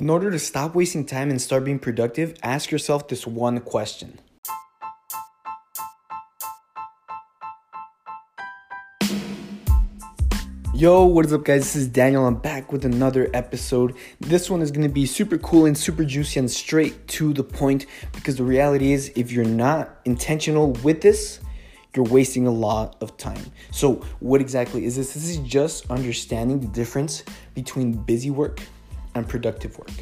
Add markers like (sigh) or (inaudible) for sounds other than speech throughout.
In order to stop wasting time and start being productive, ask yourself this one question. Yo, what is up, guys? This is Daniel. I'm back with another episode. This one is going to be super cool and super juicy and straight to the point because the reality is, if you're not intentional with this, you're wasting a lot of time. So, what exactly is this? This is just understanding the difference between busy work and productive work,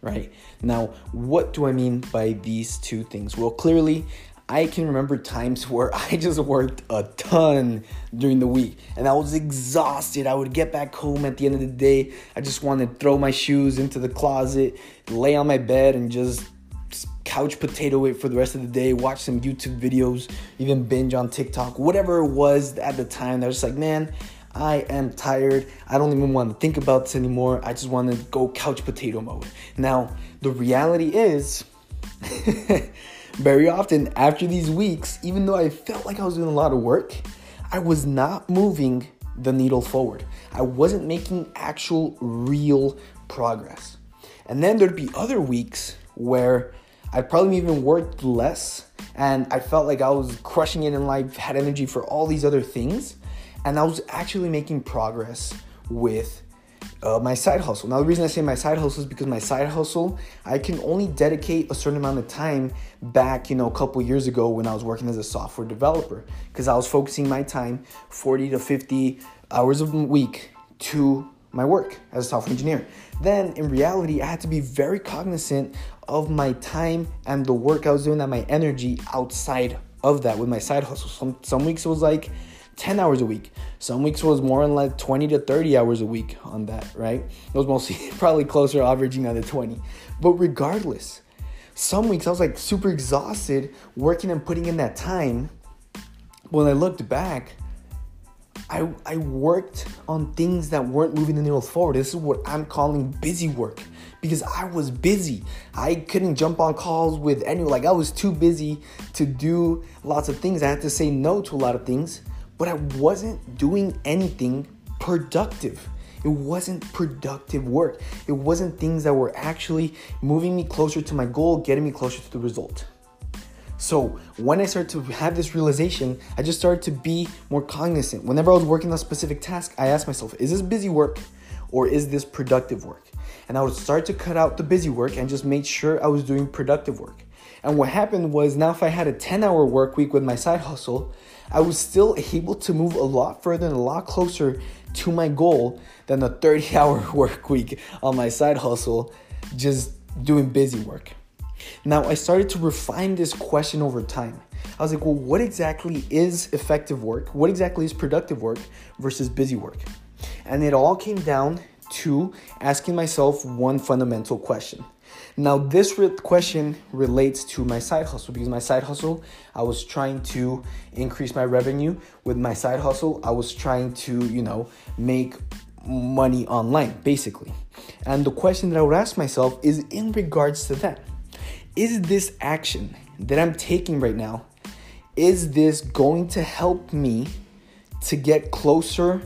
right? Now, what do I mean by these two things? Well, clearly, I can remember times (laughs) where I just worked a ton during the week and I was exhausted. I would get back home at the end of the day. I just wanted to throw my shoes into the closet, lay on my bed, and just couch potato it for the rest of the day, watch some YouTube videos, even binge on TikTok, whatever it was at the time. I was just like, man, I am tired. I don't even want to think about this anymore. I just want to go couch potato mode. Now, the reality is, (laughs) very often after these weeks, even though I felt like I was doing a lot of work, I was not moving the needle forward. I wasn't making actual real progress. And then there'd be other weeks where I probably even worked less and I felt like I was crushing it in life, had energy for all these other things and I was actually making progress with uh, my side hustle. Now, the reason I say my side hustle is because my side hustle, I can only dedicate a certain amount of time back, you know, a couple years ago when I was working as a software developer, because I was focusing my time 40 to 50 hours a week to my work as a software engineer. Then, in reality, I had to be very cognizant of my time and the work I was doing and my energy outside of that with my side hustle. Some, some weeks it was like, 10 hours a week. Some weeks was more than like 20 to 30 hours a week on that, right? It was mostly (laughs) probably closer averaging on the 20. But regardless, some weeks I was like super exhausted working and putting in that time. When I looked back, I, I worked on things that weren't moving the needle forward. This is what I'm calling busy work because I was busy. I couldn't jump on calls with anyone. Like I was too busy to do lots of things. I had to say no to a lot of things but I wasn't doing anything productive. It wasn't productive work. It wasn't things that were actually moving me closer to my goal, getting me closer to the result. So when I started to have this realization, I just started to be more cognizant. Whenever I was working on a specific task, I asked myself, is this busy work or is this productive work? And I would start to cut out the busy work and just make sure I was doing productive work. And what happened was now if I had a 10 hour work week with my side hustle, I was still able to move a lot further and a lot closer to my goal than a 30 hour (laughs) work week on my side hustle, just doing busy work. Now, I started to refine this question over time. I was like, well, what exactly is effective work? What exactly is productive work versus busy work? And it all came down to asking myself one fundamental question now, this re- question relates to my side hustle because my side hustle, I was trying to increase my revenue. With my side hustle, I was trying to, you know, make money online, basically. And the question that I would ask myself is in regards to that is this action that I'm taking right now, is this going to help me to get closer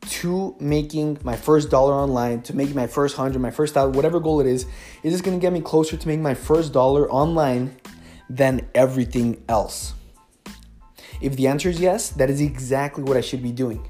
to making my first dollar online, to making my first hundred, my first thousand, whatever goal it is, is this gonna get me closer to making my first dollar online than everything else? If the answer is yes, that is exactly what I should be doing.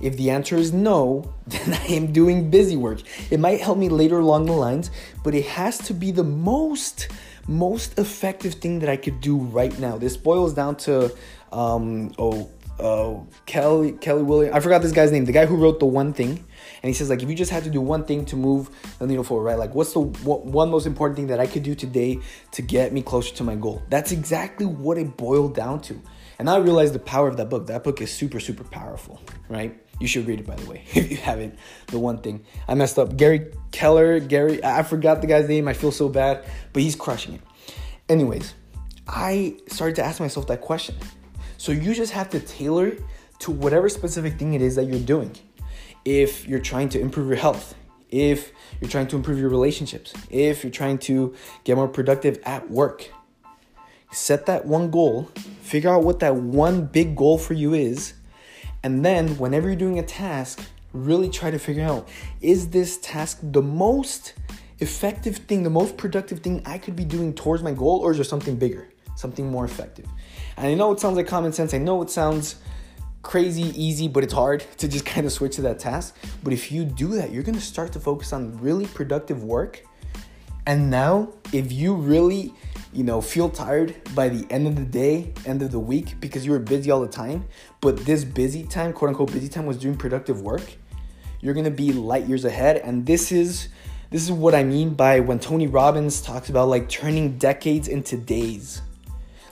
If the answer is no, (laughs) then I am doing busy work. It might help me later along the lines, but it has to be the most most effective thing that I could do right now. This boils down to um, oh uh, Kelly Kelly Williams. I forgot this guy's name. The guy who wrote the one thing, and he says like if you just had to do one thing to move the needle forward, right? Like what's the one most important thing that I could do today to get me closer to my goal? That's exactly what it boiled down to. And I realized the power of that book. That book is super super powerful, right? You should read it by the way (laughs) if you haven't. The one thing I messed up. Gary Keller. Gary. I forgot the guy's name. I feel so bad, but he's crushing it. Anyways, I started to ask myself that question so you just have to tailor it to whatever specific thing it is that you're doing. If you're trying to improve your health, if you're trying to improve your relationships, if you're trying to get more productive at work, set that one goal, figure out what that one big goal for you is, and then whenever you're doing a task, really try to figure out is this task the most effective thing, the most productive thing I could be doing towards my goal, or is there something bigger, something more effective? And I know it sounds like common sense. I know it sounds crazy easy, but it's hard to just (laughs) kind of switch to that task. But if you do that, you're gonna start to focus on really productive work. And now, if you really, you know, feel tired by the end of the day, end of the week, because you were busy all the time, but this busy time, quote unquote busy time, was doing productive work, you're gonna be light years ahead. And this is this is what I mean by when Tony Robbins talks about like turning decades into days.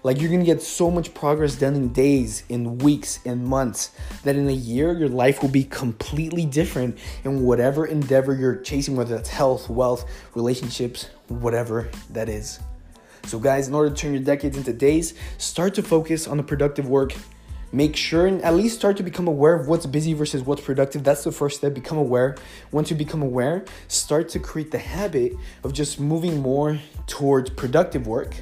Like you're gonna get so much progress done in days, in weeks, in months, that in a year your life will be completely different in whatever endeavor you're chasing, whether that's health, wealth, relationships, whatever that is. So, guys, in order to turn your decades into days, start to focus on the productive work make sure and at least start to become aware of what's busy versus what's productive. That's the first step. Become aware. Once you become aware, start to create the habit of just moving more towards productive work.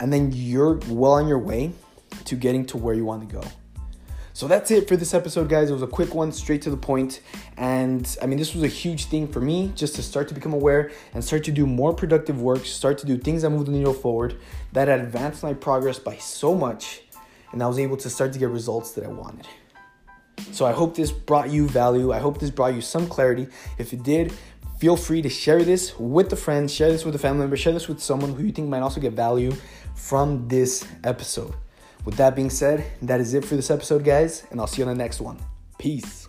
And then you're well on your way to getting to where you want to go. So that's it for this episode, guys. It was a quick one, straight to the point. And I mean, this was a huge thing for me just to start to become aware and start to do more productive work, start to do things that move the needle forward that advance my progress by so much and I was able to start to get results that I wanted. So I hope this brought you value. I hope this brought you some clarity. If it did, feel free to share this with a friend, share this with a family member, share this with someone who you think might also get value from this episode. With that being said, that is it for this episode, guys, and I'll see you on the next one. Peace.